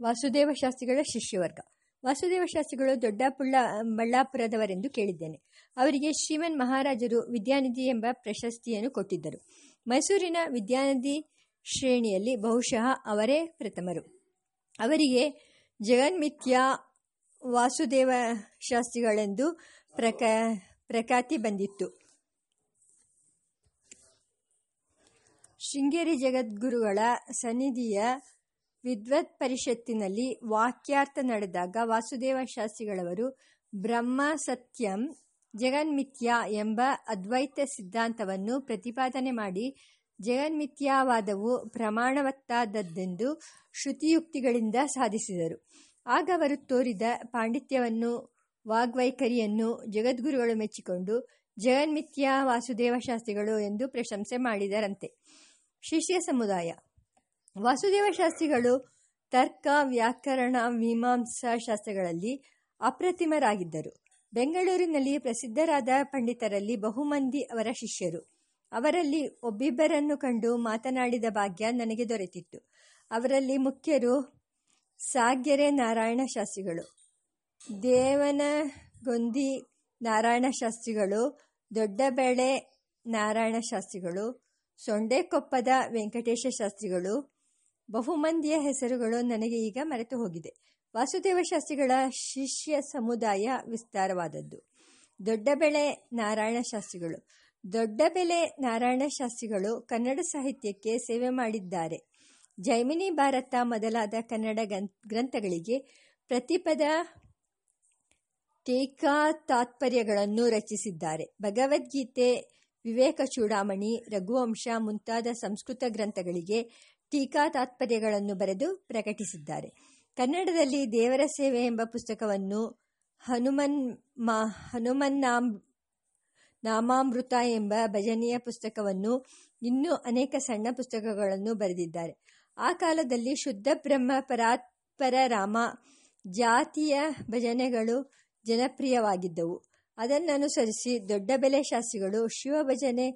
ವಾಸುದೇವ ಶಾಸ್ತ್ರಿಗಳ ಶಿಷ್ಯವರ್ಗ. ವಾಸುದೇವ ಶಾಸ್ತ್ರಿಗಳು ದೊಡ್ಡ ಪುಳ್ಳ ಬಳ್ಳಾಪುರದವರೆಂದು ಕೇಳಿದ್ದೇನೆ. ಅವರಿಗೆ ಶ್ರೀಮನ್ ಮಹಾರಾಜರು ವಿದ್ಯಾನಿಧಿ ಎಂಬ ಪ್ರಶಸ್ತಿಯನ್ನು ಕೊಟ್ಟಿದ್ದರು. ಮೈಸೂರಿನ ವಿದ್ಯಾನಿಧಿ ಶ್ರೇಣಿಯಲ್ಲಿ ಬಹುಶಃ ಅವರೇ ಪ್ರಥಮರು. ಅವರಿಗೆ ಜಗನ್ಮಿಥ್ಯ ವಾಸುದೇವ ಶಾಸ್ತ್ರಿಗಳೆಂದು ಪ್ರಕ, ಪ್ರಖ್ಯಾತಿ ಬಂದಿತ್ತು. ಶೃಂಗೇರಿ ಜಗದ್ಗುರುಗಳ ಸನ್ನಿಧಿಯ ವಿದ್ವತ್ ಪರಿಷತ್ತಿನಲ್ಲಿ ವಾಕ್ಯಾರ್ಥ ನಡೆದಾಗ ವಾಸುದೇವ ಶಾಸ್ತ್ರಿಗಳವರು ಬ್ರಹ್ಮ ಸತ್ಯಂ ಜಗನ್ಮಿಥ್ಯ ಎಂಬ ಅದ್ವೈತ ಸಿದ್ಧಾಂತವನ್ನು ಪ್ರತಿಪಾದನೆ ಮಾಡಿ ಜಗನ್ಮಿಥ್ಯಾವಾದವು ಪ್ರಮಾಣವತ್ತಾದದ್ದೆಂದು ಶ್ರುತಿಯುಕ್ತಿಗಳಿಂದ ಸಾಧಿಸಿದರು. ಆಗ ಅವರು ತೋರಿದ ಪಾಂಡಿತ್ಯವನ್ನು, ವಾಗ್ವೈಖರಿಯನ್ನು ಜಗದ್ಗುರುಗಳು ಮೆಚ್ಚಿಕೊಂಡು ಜಗನ್ಮಿಥ್ಯ ವಾಸುದೇವ ಶಾಸ್ತ್ರಿಗಳು ಎಂದು ಪ್ರಶಂಸೆ ಮಾಡಿದರಂತೆ. ಶಿಷ್ಯ ಸಮುದಾಯ ವಾಸುದೇವ ಶಾಸ್ತ್ರಿಗಳು ತರ್ಕ, ವ್ಯಾಕರಣ, ಮೀಮಾಂಸಾ ಶಾಸ್ತ್ರಗಳಲ್ಲಿ ಅಪ್ರತಿಮರಾಗಿದ್ದರು. ಬೆಂಗಳೂರಿನಲ್ಲಿ ಪ್ರಸಿದ್ಧರಾದ ಪಂಡಿತರಲ್ಲಿ ಬಹುಮಂದಿ ಅವರ ಶಿಷ್ಯರು. ಅವರಲ್ಲಿ ಒಬ್ಬಿಬ್ಬರನ್ನು ಕಂಡು ಮಾತನಾಡಿದ ಭಾಗ್ಯ ನನಗೆ ದೊರೆತಿತ್ತು. ಅವರಲ್ಲಿ ಮುಖ್ಯರು ಸಾಗ್ಯರೆ ನಾರಾಯಣ ಶಾಸ್ತ್ರಿಗಳು. ದೇವನಗೊಂದಿ ನಾರಾಯಣ ಶಾಸ್ತ್ರಿಗಳು, ದೊಡ್ಡಬೆಳೆ ನಾರಾಯಣ ಶಾಸ್ತ್ರಿಗಳು, ಸೊಂಡೆಕೊಪ್ಪದ ವೆಂಕಟೇಶ ಶಾಸ್ತ್ರಿಗಳು ಬಹುಮಂದಿಯ ಹೆಸರುಗಳು ನನಗೆ ಈಗ ಮರೆತು ಹೋಗಿದೆ. ವಾಸುದೇವ ಶಾಸ್ತ್ರಿಗಳ ಶಿಷ್ಯ ಸಮುದಾಯ ವಿಸ್ತಾರವಾದದ್ದು. ದೊಡ್ಡಬೆಳೆ ನಾರಾಯಣ ಶಾಸ್ತ್ರಿಗಳು. ದೊಡ್ಡಬೆಲೆ ನಾರಾಯಣ ಶಾಸ್ತ್ರಿಗಳು ಕನ್ನಡ ಸಾಹಿತ್ಯಕ್ಕೆ ಸೇವೆ ಮಾಡಿದ್ದಾರೆ. ಜೈಮಿನಿ ಭಾರತ ಮೊದಲಾದ ಕನ್ನಡ ಗ್ರಂಥಗಳಿಗೆ ಪ್ರತಿಪದ ಟೀಕಾ ತಾತ್ಪರ್ಯಗಳನ್ನು ರಚಿಸಿದ್ದಾರೆ. ಭಗವದ್ಗೀತೆ ವಿವೇಕ ಚೂಡಾಮಣಿ, ರಘುವಂಶ ಮುಂತಾದ ಸಂಸ್ಕೃತ ಗ್ರಂಥಗಳಿಗೆ ಟೀಕಾ ತಾತ್ಪರ್ಯಗಳನ್ನು ಬರೆದು ಪ್ರಕಟಿಸಿದ್ದಾರೆ. ಕನ್ನಡದಲ್ಲಿ ದೇವರ ಸೇವೆ ಎಂಬ ಪುಸ್ತಕವನ್ನು ಹನುಮನ್ ಮಾ ಹನುಮನ್ನಾಂ ನಾಮಾಮೃತ ಎಂಬ ಭಜನೆಯ ಪುಸ್ತಕವನ್ನು ಇನ್ನೂ ಅನೇಕ ಸಣ್ಣ ಪುಸ್ತಕಗಳನ್ನು ಬರೆದಿದ್ದಾರೆ. ಆ ಕಾಲದಲ್ಲಿ ಶುದ್ಧ ಬ್ರಹ್ಮ, ಪರಾತ್ಪರ, ರಾಮ ಜಾತಿಯ ಭಜನೆಗಳು ಜನಪ್ರಿಯವಾಗಿದ್ದವು. ಅದನ್ನನುಸರಿಸಿ ದೊಡ್ಡ ಬೆಲೆ ಶಾಸ್ತ್ರಿಗಳು ಶಿವಭಜನೆ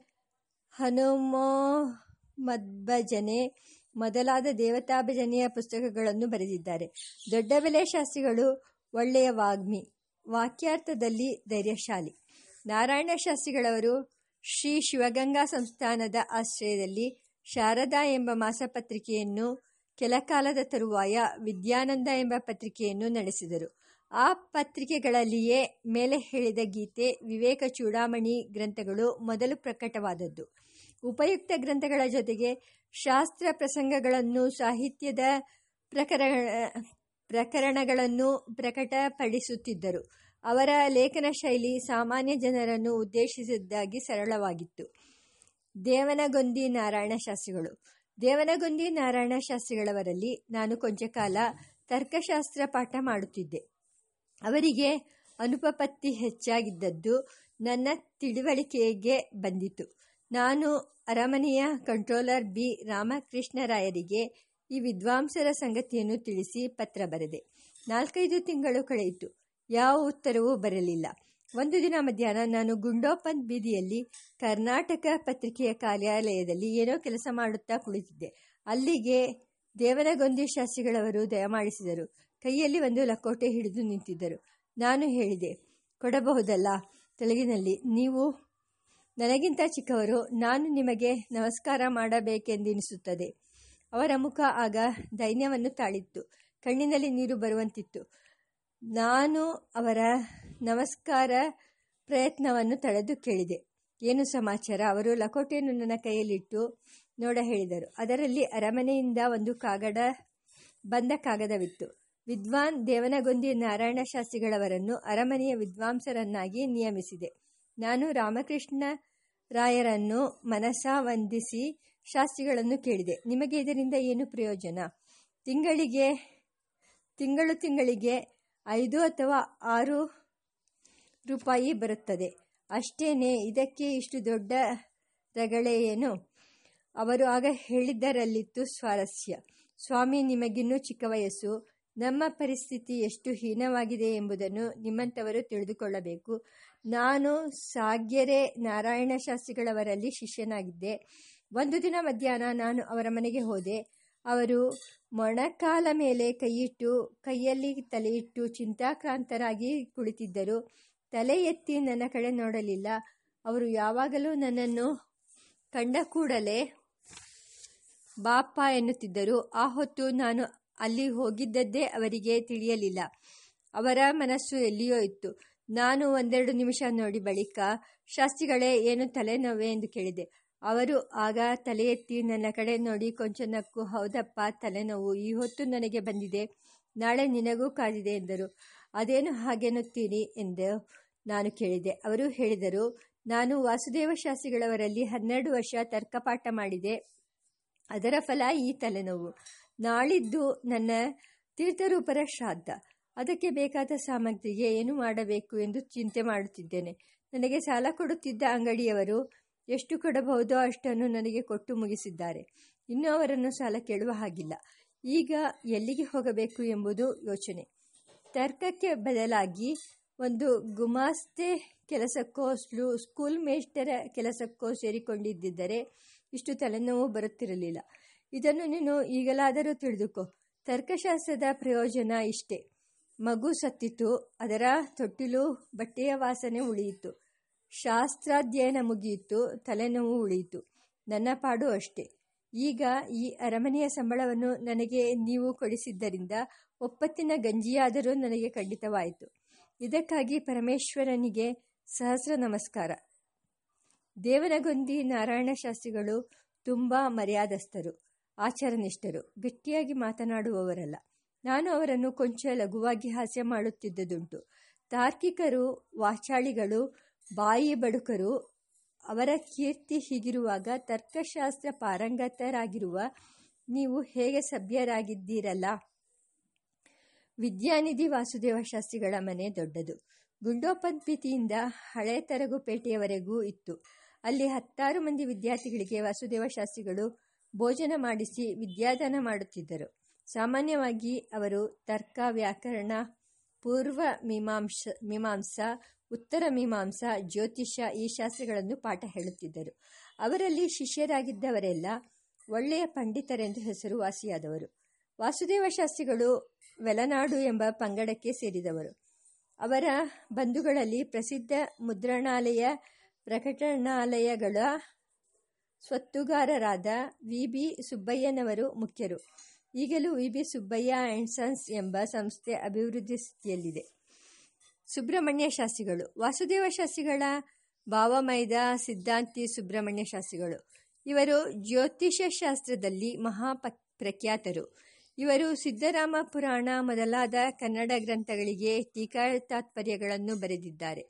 ಹನುಮೋ ಮದ್ಭಜನೆ ಮೊದಲಾದ ದೇವತಾ ಭಜನೆಯ ಪುಸ್ತಕಗಳನ್ನು ಬರೆದಿದ್ದಾರೆ. ದೊಡ್ಡ ಬೆಲೆ ಶಾಸ್ತ್ರಿಗಳು ಒಳ್ಳೆಯ ವಾಗ್ಮಿ, ವಾಕ್ಯಾರ್ಥದಲ್ಲಿ ಧೈರ್ಯಶಾಲಿ. ನಾರಾಯಣ ಶಾಸ್ತ್ರಿಗಳವರು ಶ್ರೀ ಶಿವಗಂಗಾ ಸಂಸ್ಥಾನದ ಆಶ್ರಯದಲ್ಲಿ ಶಾರದಾ ಎಂಬ ಮಾಸಪತ್ರಿಕೆಯನ್ನು ಕೆಲಕಾಲದ ತರುವಾಯ ವಿದ್ಯಾನಂದ ಎಂಬ ಪತ್ರಿಕೆಯನ್ನು ನಡೆಸಿದರು. ಆ ಪತ್ರಿಕೆಗಳಲ್ಲಿಯೇ ಮೇಲೆ ಹೇಳಿದ ಗೀತೆ, ವಿವೇಕ ಚೂಡಾಮಣಿ ಗ್ರಂಥಗಳು ಮೊದಲು ಪ್ರಕಟವಾದದ್ದು. ಉಪಯುಕ್ತ ಗ್ರಂಥಗಳ ಜೊತೆಗೆ ಶಾಸ್ತ್ರ ಪ್ರಸಂಗಗಳನ್ನು, ಸಾಹಿತ್ಯದ ಪ್ರಕರ, ಪ್ರಕರಣಗಳನ್ನು ಪ್ರಕಟಪಡಿಸುತ್ತಿದ್ದರು. ಅವರ ಲೇಖನ ಶೈಲಿ ಸಾಮಾನ್ಯ ಜನರನ್ನು ಉದ್ದೇಶಿಸಿದ್ದಾಗಿ ಸರಳವಾಗಿತ್ತು. ದೇವನಗೊಂದಿ ನಾರಾಯಣ ಶಾಸ್ತ್ರಿಗಳು. ದೇವನಗೊಂದಿ ನಾರಾಯಣ ಶಾಸ್ತ್ರಿಗಳವರಲ್ಲಿ ನಾನು ಕೊಂಚ ಕಾಲ ತರ್ಕಶಾಸ್ತ್ರ ಪಾಠ ಮಾಡುತ್ತಿದ್ದೆ. ಅವರಿಗೆ ಅನುಪಪತ್ತಿ ಹೆಚ್ಚಾಗಿದ್ದದ್ದು ನನ್ನ ತಿಳಿವಳಿಕೆಗೆ ಬಂದಿತು. ನಾನು ಅರಮನೆಯ ಕಂಟ್ರೋಲರ್ ಬಿ. ರಾಮಕೃಷ್ಣರಾಯರಿಗೆ ಈ ವಿದ್ವಾಂಸರ ಸಂಗತಿಯನ್ನು ತಿಳಿಸಿ ಪತ್ರ ಬರೆದೆ. ನಾಲ್ಕೈದು ತಿಂಗಳು ಕಳೆಯಿತು. ಯಾವ ಉತ್ತರವೂ ಬರಲಿಲ್ಲ. ಒಂದು ದಿನ ಮಧ್ಯಾಹ್ನ ನಾನು ಗುಂಡೋಪಂತ್ ಬೀದಿಯಲ್ಲಿ ಕರ್ನಾಟಕ ಪತ್ರಿಕೆಯ ಕಾರ್ಯಾಲಯದಲ್ಲಿ ಏನೋ ಕೆಲಸ ಮಾಡುತ್ತಾ ಕುಳಿತಿದ್ದೆ. ಅಲ್ಲಿಗೆ ದೇವನಗೊಂದಿ ಶಾಸ್ತ್ರಿಗಳವರು ದಯಮಾಡಿಸಿದರು. ಕೈಯಲ್ಲಿ ಒಂದು ಲಕೋಟೆ ಹಿಡಿದು ನಿಂತಿದ್ದರು. ನಾನು ಹೇಳಿದೆ, ಕೊಡಬಹುದಲ್ಲ? ತೆಲುಗಿನಲ್ಲಿ. ನೀವು ನನಗಿಂತ ಚಿಕ್ಕವರು. ನಾನು ನಿಮಗೆ ನಮಸ್ಕಾರ ಮಾಡಬೇಕೆಂದೆನಿಸುತ್ತದೆ. ಅವರ ಮುಖ ಆಗ ದೈನ್ಯವನ್ನು ತಾಳಿತ್ತು. ಕಣ್ಣಿನಲ್ಲಿ ನೀರು ಬರುವಂತಿತ್ತು. ನಾನು ಅವರ ನಮಸ್ಕಾರ ಪ್ರಯತ್ನವನ್ನು ತಡೆದು ಕೇಳಿದೆ. ಏನು ಸಮಾಚಾರ? ಅವರು ಲಕೋಟೆಯನ್ನು ನನ್ನ ಕೈಯಲ್ಲಿಟ್ಟು ನೋಡ ಹೇಳಿದರು. ಅದರಲ್ಲಿ ಅರಮನೆಯಿಂದ ಒಂದು ಕಾಗಡ ಬಂದ ಕಾಗದವಿತ್ತು. ವಿದ್ವಾನ್ ದೇವನಗೊಂದಿ ನಾರಾಯಣ ಶಾಸ್ತ್ರಿಗಳವರನ್ನು ಅರಮನೆಯ ವಿದ್ವಾಂಸರನ್ನಾಗಿ ನಿಯಮಿಸಿದೆ. ನಾನು ರಾಮಕೃಷ್ಣ ರಾಯರನ್ನು ಮನಸಾ ವಂದಿಸಿ ಶಾಸ್ತ್ರಿಗಳನ್ನು ಕೇಳಿದೆ. ನಿಮಗೆ ಇದರಿಂದ ಏನು ಪ್ರಯೋಜನ? ತಿಂಗಳಿಗೆ, ತಿಂಗಳು ತಿಂಗಳಿಗೆ ಐದು ಅಥವಾ ಆರು ರೂಪಾಯಿ ಬರುತ್ತದೆ. ಅಷ್ಟೇನೆ, ಇದಕ್ಕೆ ಇಷ್ಟು ದೊಡ್ಡ ರಗಳೆ ಏನು? ಅವರು ಆಗ ಹೇಳಿದ್ದರಲ್ಲಿತ್ತು ಸ್ವಾರಸ್ಯ. ಸ್ವಾಮಿ, ನಿಮಗಿನ್ನೂ ಚಿಕ್ಕ ವಯಸ್ಸು. ನಮ್ಮ ಪರಿಸ್ಥಿತಿ ಎಷ್ಟು ಹೀನವಾಗಿದೆ ಎಂಬುದನ್ನು ನಿಮ್ಮಂಥವರು ತಿಳಿದುಕೊಳ್ಳಬೇಕು. ನಾನು ಸಾಗ್ಯರೆ ನಾರಾಯಣ ಶಾಸ್ತ್ರಿಗಳವರಲ್ಲಿ ಶಿಷ್ಯನಾಗಿದ್ದೆ. ಒಂದು ದಿನ ಮಧ್ಯಾಹ್ನ ನಾನು ಅವರ ಮನೆಗೆ ಹೋದೆ. ಅವರು ಮೊಣಕಾಲ ಮೇಲೆ ಕೈಯಿಟ್ಟು, ಕೈಯಲ್ಲಿ ತಲೆಯಿಟ್ಟು ಚಿಂತಾಕ್ರಾಂತರಾಗಿ ಕುಳಿತಿದ್ದರು. ತಲೆ ಎತ್ತಿ ನನ್ನ ಕಡೆ ನೋಡಲಿಲ್ಲ. ಅವರು ಯಾವಾಗಲೂ ನನ್ನನ್ನು ಕಂಡ ಕೂಡಲೇ ಬಾಪ್ಪ ಎನ್ನುತ್ತಿದ್ದರು. ಆ ಹೊತ್ತು ನಾನು ಅಲ್ಲಿ ಹೋಗಿದ್ದದ್ದೇ ಅವರಿಗೆ ತಿಳಿಯಲಿಲ್ಲ. ಅವರ ಮನಸ್ಸು ಎಲ್ಲಿಯೋ ಇತ್ತು. ನಾನು ಒಂದೆರಡು ನಿಮಿಷ ನೋಡಿ ಬಳಿಕ, ಶಾಸ್ತ್ರಿಗಳೇ, ಏನು ತಲೆನೋವೆ? ಎಂದು ಕೇಳಿದೆ. ಅವರು, ಆಗ ತಲೆ ಎತ್ತಿ ನನ್ನ ಕಡೆ ನೋಡಿ ಕೊಂಚ ನಕ್ಕು. ಹೌದಪ್ಪ, ತಲೆನೋವು. ಈ ಹೊತ್ತು ನನಗೆ ಬಂದಿದೆ. ನಾಳೆ ನಿನಗೂ ಕಾದಿದೆ ಎಂದರು. ಅದೇನು ಹಾಗೆನ್ನುತ್ತೀರಿ ಎಂದು ನಾನು ಕೇಳಿದೆ. ಅವರು ಹೇಳಿದರು, ನಾನು ವಾಸುದೇವ ಶಾಸ್ತ್ರಿಗಳವರಲ್ಲಿ ಹನ್ನೆರಡು ವರ್ಷ ತರ್ಕಪಾಠ ಮಾಡಿದೆ. ಅದರ ಫಲ ಈ ತಲೆನೋವು. ನಾಳಿದ್ದು ನನ್ನ ತೀರ್ಥರೂಪರ ಶ್ರಾದ್ದ. ಅದಕ್ಕೆ ಬೇಕಾದ ಸಾಮಗ್ರಿಗೆ ಏನು ಮಾಡಬೇಕು ಎಂದು ಚಿಂತೆ ಮಾಡುತ್ತಿದ್ದೇನೆ. ನನಗೆ ಸಾಲ ಕೊಡುತ್ತಿದ್ದ ಅಂಗಡಿಯವರು ಎಷ್ಟು ಕೊಡಬಹುದೋ ಅಷ್ಟನ್ನು ನನಗೆ ಕೊಟ್ಟು ಮುಗಿಸಿದ್ದಾರೆ. ಇನ್ನೂ ಅವರನ್ನು ಸಾಲ ಕೇಳುವ ಹಾಗಿಲ್ಲ. ಈಗ ಎಲ್ಲಿಗೆ ಹೋಗಬೇಕು ಎಂಬುದು ಯೋಚನೆ. ತರ್ಕಕ್ಕೆ ಬದಲಾಗಿ ಒಂದು ಗುಮಾಸ್ತೆ ಕೆಲಸಕ್ಕೋ ಸ್ಕೂಲ್ ಮೇಸ್ಟರ ಕೆಲಸಕ್ಕೋ ಸೇರಿಕೊಂಡಿದ್ದರೆ ಇಷ್ಟು ತಲೆನೋವು ಬರುತ್ತಿರಲಿಲ್ಲ. ಇದನ್ನು ನೀನು ಈಗಲಾದರೂ ತಿಳಿದುಕೋ. ತರ್ಕಶಾಸ್ತ್ರದ ಪ್ರಯೋಜನ ಇಷ್ಟೆ. ಮಗು ಸತ್ತಿತು, ಅದರ ತೊಟ್ಟಿಲು ಬಟ್ಟೆಯ ವಾಸನೆ ಉಳಿಯಿತು. ಶಾಸ್ತ್ರಾಧ್ಯಯನ ಮುಗಿಯಿತು, ತಲೆನೋವು ಉಳಿಯಿತು. ನನ್ನ ಪಾಡು ಅಷ್ಟೆ. ಈಗ ಈ ಅರಮನೆಯ ಸಂಬಳವನ್ನು ನನಗೆ ನೀವು ಕೊಡಿಸಿದ್ದರಿಂದ ಒಪ್ಪತ್ತಿನ ಗಂಜಿಯಾದರೂ ನನಗೆ ಖಂಡಿತವಾಯಿತು. ಇದಕ್ಕಾಗಿ ಪರಮೇಶ್ವರನಿಗೆ ಸಹಸ್ರ ನಮಸ್ಕಾರ. ದೇವನಗೊಂದಿ ನಾರಾಯಣ ಶಾಸ್ತ್ರಿಗಳು ತುಂಬ ಮರ್ಯಾದಸ್ಥರು. ಆಚಾರನಿಷ್ಠರು ಗಟ್ಟಿಯಾಗಿ ಮಾತನಾಡುವವರಲ್ಲ. ನಾನು ಅವರನ್ನು ಕೊಂಚ ಲಘುವಾಗಿ ಹಾಸ್ಯ ಮಾಡುತ್ತಿದ್ದುದುಂಟು. ತಾರ್ಕಿಕರು, ವಾಚಾಳಿಗಳು, ಬಾಯಿ ಬಡುಕರು, ಅವರ ಕೀರ್ತಿ ಹೀಗಿರುವಾಗ ತರ್ಕಶಾಸ್ತ್ರ ಪಾರಂಗತರಾಗಿರುವ ನೀವು ಹೇಗೆ ಸಭ್ಯರಾಗಿದ್ದೀರಲ್ಲ? ವಿದ್ಯಾನಿಧಿ ವಾಸುದೇವ ಶಾಸ್ತ್ರಿಗಳ ಮನೆ ದೊಡ್ಡದು. ಗುಂಡೋಪಂಪಿತಿಯಿಂದ ಹಳೆ ತರಗುಪೇಟೆಯವರೆಗೂ ಇತ್ತು. ಅಲ್ಲಿ ಹತ್ತಾರು ಮಂದಿ ವಿದ್ಯಾರ್ಥಿಗಳಿಗೆ ವಾಸುದೇವ ಶಾಸ್ತ್ರಿಗಳು ಭೋಜನ ಮಾಡಿಸಿ ವಿದ್ಯಾದಾನ ಮಾಡುತ್ತಿದ್ದರು. ಸಾಮಾನ್ಯವಾಗಿ ಅವರು ತರ್ಕ, ವ್ಯಾಕರಣ, ಪೂರ್ವ ಮೀಮಾಂಸ ಮೀಮಾಂಸ, ಉತ್ತರ ಮೀಮಾಂಸಾ, ಜ್ಯೋತಿಷ ಈ ಶಾಸ್ತ್ರಗಳನ್ನು ಪಾಠ ಹೇಳುತ್ತಿದ್ದರು. ಅವರಲ್ಲಿ ಶಿಷ್ಯರಾಗಿದ್ದವರೆಲ್ಲ ಒಳ್ಳೆಯ ಪಂಡಿತರೆಂದು ಹೆಸರುವಾಸಿಯಾದವರು. ವಾಸುದೇವ ಶಾಸ್ತ್ರಿಗಳು ವೆಲನಾಡು ಎಂಬ ಪಂಗಡಕ್ಕೆ ಸೇರಿದವರು. ಅವರ ಬಂಧುಗಳಲ್ಲಿ ಪ್ರಸಿದ್ಧ ಮುದ್ರಣಾಲಯ, ಪ್ರಕಟಣಾಲಯಗಳ ಸ್ವತ್ತುಗಾರರಾದ ವಿ ಬಿ ಸುಬ್ಬಯ್ಯನವರು ಮುಖ್ಯರು. ಈಗಲೂ V B Subbaiah and sons ಎಂಬ ಸಂಸ್ಥೆ ಅಭಿವೃದ್ಧಿ ಸ್ಥಿತಿಯಲ್ಲಿದೆ. ಸುಬ್ರಹ್ಮಣ್ಯ ಶಾಸ್ತ್ರಿಗಳು ವಾಸುದೇವ ಶಾಸ್ತ್ರಿಗಳ ಭಾವಮೈದ, ಸಿದ್ಧಾಂತಿ ಸುಬ್ರಹ್ಮಣ್ಯ ಶಾಸ್ತ್ರಿಗಳು ಇವರು ಜ್ಯೋತಿಷ್ಯ ಶಾಸ್ತ್ರದಲ್ಲಿ ಮಹಾ ಪ್ರಖ್ಯಾತರು ಇವರು ಸಿದ್ದರಾಮ ಪುರಾಣ ಮೊದಲಾದ ಕನ್ನಡ ಗ್ರಂಥಗಳಿಗೆ ಟೀಕಾ ತಾತ್ಪರ್ಯಗಳನ್ನು ಬರೆದಿದ್ದಾರೆ.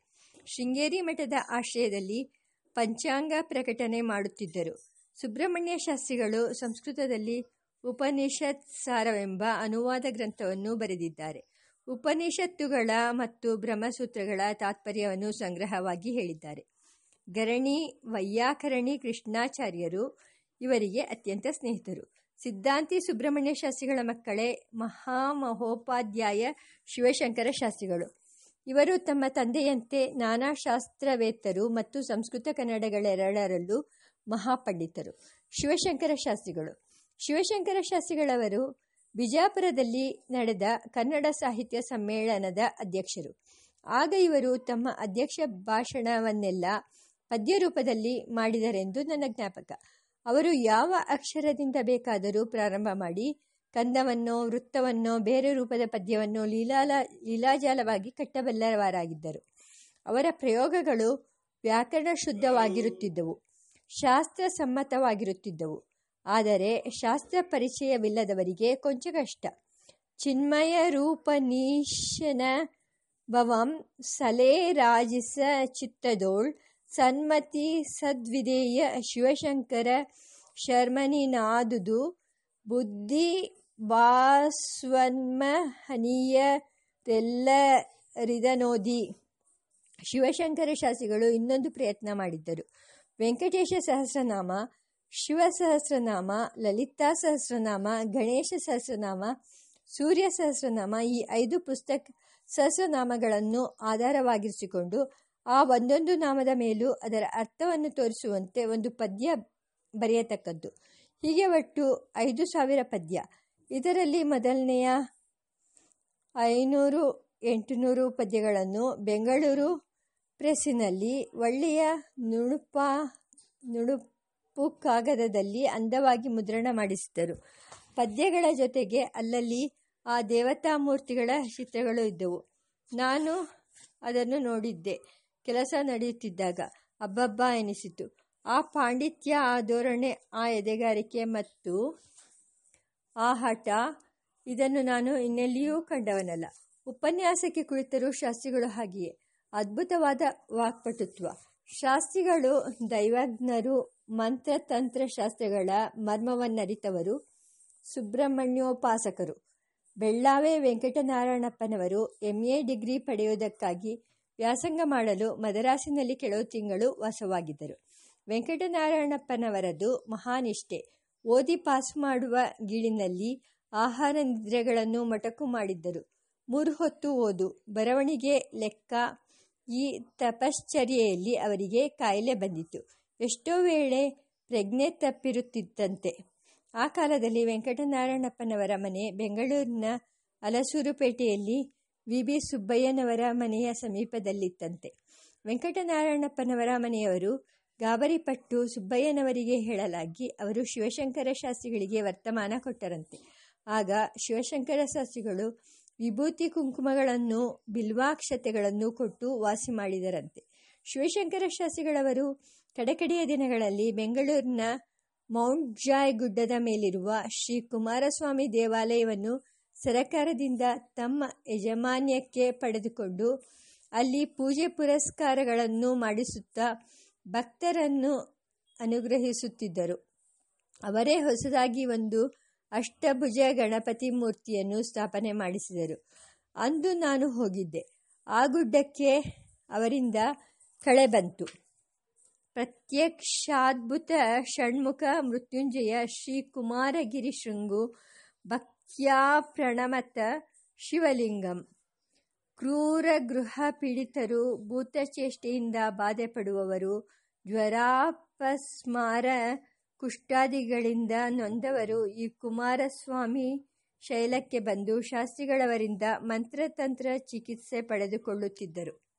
ಶೃಂಗೇರಿ ಮಠದ ಆಶ್ರಯದಲ್ಲಿ ಪಂಚಾಂಗ ಪ್ರಕಟಣೆ ಮಾಡುತ್ತಿದ್ದರು. ಸುಬ್ರಹ್ಮಣ್ಯ ಶಾಸ್ತ್ರಿಗಳು ಸಂಸ್ಕೃತದಲ್ಲಿ ಉಪನಿಷತ್ ಸಾರವೆಂಬ ಅನುವಾದ ಗ್ರಂಥವನ್ನು ಬರೆದಿದ್ದಾರೆ. ಉಪನಿಷತ್ತುಗಳ ಮತ್ತು ಬ್ರಹ್ಮಸೂತ್ರಗಳ ತಾತ್ಪರ್ಯವನ್ನು ಸಂಗ್ರಹವಾಗಿ ಹೇಳಿದ್ದಾರೆ. ಗರಣಿ, ವೈಯಾಕರಣಿ ಕೃಷ್ಣಾಚಾರ್ಯರು ಇವರಿಗೆ ಅತ್ಯಂತ ಸ್ನೇಹಿತರು. ಸಿದ್ಧಾಂತಿ ಸುಬ್ರಹ್ಮಣ್ಯ ಶಾಸ್ತ್ರಿಗಳ ಮಕ್ಕಳೇ ಮಹಾಮಹೋಪಾಧ್ಯಾಯ ಶಿವಶಂಕರ ಶಾಸ್ತ್ರಿಗಳು. ಇವರು ತಮ್ಮ ತಂದೆಯಂತೆ ನಾನಾ ಶಾಸ್ತ್ರವೇತ್ತರು ಮತ್ತು ಸಂಸ್ಕೃತ ಕನ್ನಡಗಳೆರಡರಲ್ಲೂ ಮಹಾಪಂಡಿತರು. ಶಿವಶಂಕರ ಶಾಸ್ತ್ರಿಗಳು. ಶಿವಶಂಕರ ಶಾಸ್ತ್ರಿಗಳವರು ಬಿಜಾಪುರದಲ್ಲಿ ನಡೆದ ಕನ್ನಡ ಸಾಹಿತ್ಯ ಸಮ್ಮೇಳನದ ಅಧ್ಯಕ್ಷರು. ಆಗ ಇವರು ತಮ್ಮ ಅಧ್ಯಕ್ಷ ಭಾಷಣವನ್ನೆಲ್ಲ ಪದ್ಯರೂಪದಲ್ಲಿ ಮಾಡಿದರೆಂದು ನನ್ನ ಜ್ಞಾಪಕ. ಅವರು ಯಾವ ಅಕ್ಷರದಿಂದ ಬೇಕಾದರೂ ಪ್ರಾರಂಭ ಮಾಡಿ ಕಂದವನ್ನೋ, ವೃತ್ತವನ್ನೋ, ಬೇರೆ ರೂಪದ ಪದ್ಯವನ್ನು ಲೀಲಾಲ, ಲೀಲಾಜಾಲವಾಗಿ ಕಟ್ಟಬಲ್ಲವರಾಗಿದ್ದರು. ಅವರ ಪ್ರಯೋಗಗಳು ವ್ಯಾಕರಣ ಶುದ್ಧವಾಗಿರುತ್ತಿದ್ದವು ಶಾಸ್ತ್ರ ಸಮ್ಮತವಾಗಿರುತ್ತಿದ್ದವು ಆದರೆ ಶಾಸ್ತ್ರ ಪರಿಚಯವಿಲ್ಲದವರಿಗೆ ಕೊಂಚ ಕಷ್ಟ. ಚಿನ್ಮಯ ರೂಪನೀಶನ ಭವಂ ಸಲೇ ರಾಜಿಸ ಚಿತ್ತದೋಳ್ ಸನ್ಮತಿ ಸದ್ವಿಧೇಯ ಶಿವಶಂಕರ ಶರ್ಮನಿನಾದುದು ಬುದ್ಧಿ ಬಾಸ್ವನ್ಮಹನೀಯರೆಲ್ಲರಿದನೋದಿ ಶಿವಶಂಕರ ಶಾಸ್ತ್ರಿಗಳು ಇನ್ನೊಂದು ಪ್ರಯತ್ನ ಮಾಡಿದ್ದರು. ವೆಂಕಟೇಶ ಸಹಸ್ರನಾಮ, ಶಿವ ಸಹಸ್ರನಾಮ, ಲಲಿತಾ ಸಹಸ್ರನಾಮ, ಗಣೇಶ ಸಹಸ್ರನಾಮ, ಸೂರ್ಯ ಸಹಸ್ರನಾಮ ಈ ಐದು ಪುಸ್ತಕ ಸಹಸ್ರನಾಮಗಳನ್ನು ಆಧಾರವಾಗಿರಿಸಿಕೊಂಡು ಆ ಒಂದೊಂದು ನಾಮದ ಮೇಲೂ ಅದರ ಅರ್ಥವನ್ನು ತೋರಿಸುವಂತೆ ಒಂದು ಪದ್ಯ ಬರೆಯತಕ್ಕದ್ದು. ಹೀಗೆ ಒಟ್ಟು ಐದು ಸಾವಿರ ಪದ್ಯ. ಇದರಲ್ಲಿ ಮೊದಲನೆಯ ಐನೂರು ಎಂಟುನೂರು ಪದ್ಯಗಳನ್ನು ಬೆಂಗಳೂರು ಪ್ರೆಸ್ಸಿನಲ್ಲಿ ಒಳ್ಳೆಯ ನುಣುಪ, ನುಣುಪು ಕಾಗದದಲ್ಲಿ ಅಂದವಾಗಿ ಮುದ್ರಣ ಮಾಡಿಸಿದರು ಪದ್ಯಗಳ ಜೊತೆಗೆ ಅಲ್ಲಲ್ಲಿ ಆ ದೇವತಾ ಮೂರ್ತಿಗಳ ಚಿತ್ರಗಳು ಇದ್ದವು. ನಾನು ಅದನ್ನು ನೋಡಿದ್ದೆ. ಕೆಲಸ ನಡೆಯುತ್ತಿದ್ದಾಗ ಅಬ್ಬಬ್ಬ ಎನಿಸಿತು. ಆ ಪಾಂಡಿತ್ಯ ಆ ಧೋರಣೆ, ಆ ಎದೆಗಾರಿಕೆ ಮತ್ತು ಆ ಹಠ ಇದನ್ನು ನಾನು ಇನ್ನೆಲ್ಲಿಯೂ ಕಂಡವನಲ್ಲ. ಉಪನ್ಯಾಸಕ್ಕೆ ಕುಳಿತರೂ ಶಾಸ್ತ್ರಿಗಳು ಹಾಗೆಯೇ. ಅದ್ಭುತವಾದ ವಾಕ್ಪಟುತ್ವ. ಶಾಸ್ತ್ರಿಗಳು ದೈವಜ್ಞರು, ಮಂತ್ರತಂತ್ರ ಶಾಸ್ತ್ರಗಳ ಮರ್ಮವನ್ನರಿತವರು, ಸುಬ್ರಹ್ಮಣ್ಯೋಪಾಸಕರು. ಬೆಳ್ಳಾವೆ ವೆಂಕಟನಾರಾಯಣಪ್ಪನವರು ಎಂ ಎ ಡಿಗ್ರಿ ಪಡೆಯುವುದಕ್ಕಾಗಿ ವ್ಯಾಸಂಗ ಮಾಡಲು ಮದರಾಸಿನಲ್ಲಿ ಕೆಲವು ತಿಂಗಳು ವಾಸವಾಗಿದ್ದರು. ವೆಂಕಟನಾರಾಯಣಪ್ಪನವರದು ಮಹಾನಿಷ್ಠೆ. ಓದಿ ಪಾಸ್ ಮಾಡುವ ಗಿಳಿನಲ್ಲಿ ಆಹಾರ ನಿದ್ರೆಗಳನ್ನು ಮೊಟಕು ಮಾಡಿದ್ದರು. ಮೂರು ಹೊತ್ತು ಓದು. ಬರವಣಿಗೆ ಲೆಕ್ಕ ಈ ತಪಶ್ಚರ್ಯೆಯಲ್ಲಿ ಅವರಿಗೆ ಕಾಯಿಲೆ ಬಂದಿತ್ತು. ಎಷ್ಟೋ ವೇಳೆ ಪ್ರಜ್ಞೆ ತಪ್ಪಿರುತ್ತಿತ್ತಂತೆ. ಆ ಕಾಲದಲ್ಲಿ ವೆಂಕಟನಾರಾಯಣಪ್ಪನವರ ಮನೆ ಬೆಂಗಳೂರಿನ ಅಲಸೂರುಪೇಟೆಯಲ್ಲಿ ವಿ. ಬಿ. ಸುಬ್ಬಯ್ಯನವರ ಮನೆಯ ಸಮೀಪದಲ್ಲಿತ್ತಂತೆ. ವೆಂಕಟನಾರಾಯಣಪ್ಪನವರ ಮನೆಯವರು ಗಾಬರಿಪಟ್ಟು ಸುಬ್ಬಯ್ಯನವರಿಗೆ ಹೇಳಲಾಗಿ ಅವರು ಶಿವಶಂಕರ ಶಾಸ್ತ್ರಿಗಳಿಗೆ ವರ್ತಮಾನ ಕೊಟ್ಟರಂತೆ. ಆಗ ಶಿವಶಂಕರ ಶಾಸ್ತ್ರಿಗಳು ವಿಭೂತಿ ಕುಂಕುಮಗಳನ್ನು ಬಿಲ್ವಾಕ್ಷತೆಗಳನ್ನು ಕೊಟ್ಟು ವಾಸಿ ಮಾಡಿದರಂತೆ. ಶಿವಶಂಕರ ಶಾಸ್ತ್ರಿಗಳವರು ಕಡೆಕಡೆಯ ದಿನಗಳಲ್ಲಿ ಬೆಂಗಳೂರಿನ ಮೌಂಟ್ ಜಾಯ್ ಗುಡ್ಡದ ಮೇಲಿರುವ ಶ್ರೀ ಕುಮಾರಸ್ವಾಮಿ ದೇವಾಲಯವನ್ನು ಸರಕಾರದಿಂದ ತಮ್ಮ ಯಜಮಾನ್ಯಕ್ಕೆ ಪಡೆದುಕೊಂಡು ಅಲ್ಲಿ ಪೂಜೆ ಪುರಸ್ಕಾರಗಳನ್ನು ಮಾಡಿಸುತ್ತಾ ಭಕ್ತರನ್ನು ಅನುಗ್ರಹಿಸುತ್ತಿದ್ದರು. ಅವರೇ ಹೊಸದಾಗಿ ಒಂದು ಅಷ್ಟಭುಜ ಗಣಪತಿ ಮೂರ್ತಿಯನ್ನು ಸ್ಥಾಪನೆ ಮಾಡಿಸಿದರು. ಅಂದು ನಾನು ಹೋಗಿದ್ದೆ. ಆ ಗುಡ್ಡಕ್ಕೆ ಅವರಿಂದ ಕಳೆ ಬಂತು. ಪ್ರತ್ಯಕ್ಷಾದ್ಭುತ ಷಣ್ಮುಖ ಮೃತ್ಯುಂಜಯ ಶ್ರೀ ಕುಮಾರಗಿರಿ ಶೃಂಗು ಭಕ್ತ್ಯಾ ಪ್ರಣಮತ ಶಿವಲಿಂಗಂ. ಕ್ರೂರ ಗೃಹ ಪೀಡಿತರು ಭೂತಚೇಷ್ಟೆಯಿಂದ ಬಾಧೆ ಪಡುವವರು ಜ್ವರಾಪಸ್ಮಾರ ಕುಷ್ಠಾದಿಗಳಿಂದ ನೊಂದವರು ಈ ಕುಮಾರಸ್ವಾಮಿ ಶೈಲಕ್ಕೆ ಬಂದು ಶಾಸ್ತ್ರಿಗಳವರಿಂದ ಮಂತ್ರತಂತ್ರ ಚಿಕಿತ್ಸೆ ಪಡೆದುಕೊಳ್ಳುತ್ತಿದ್ದರು.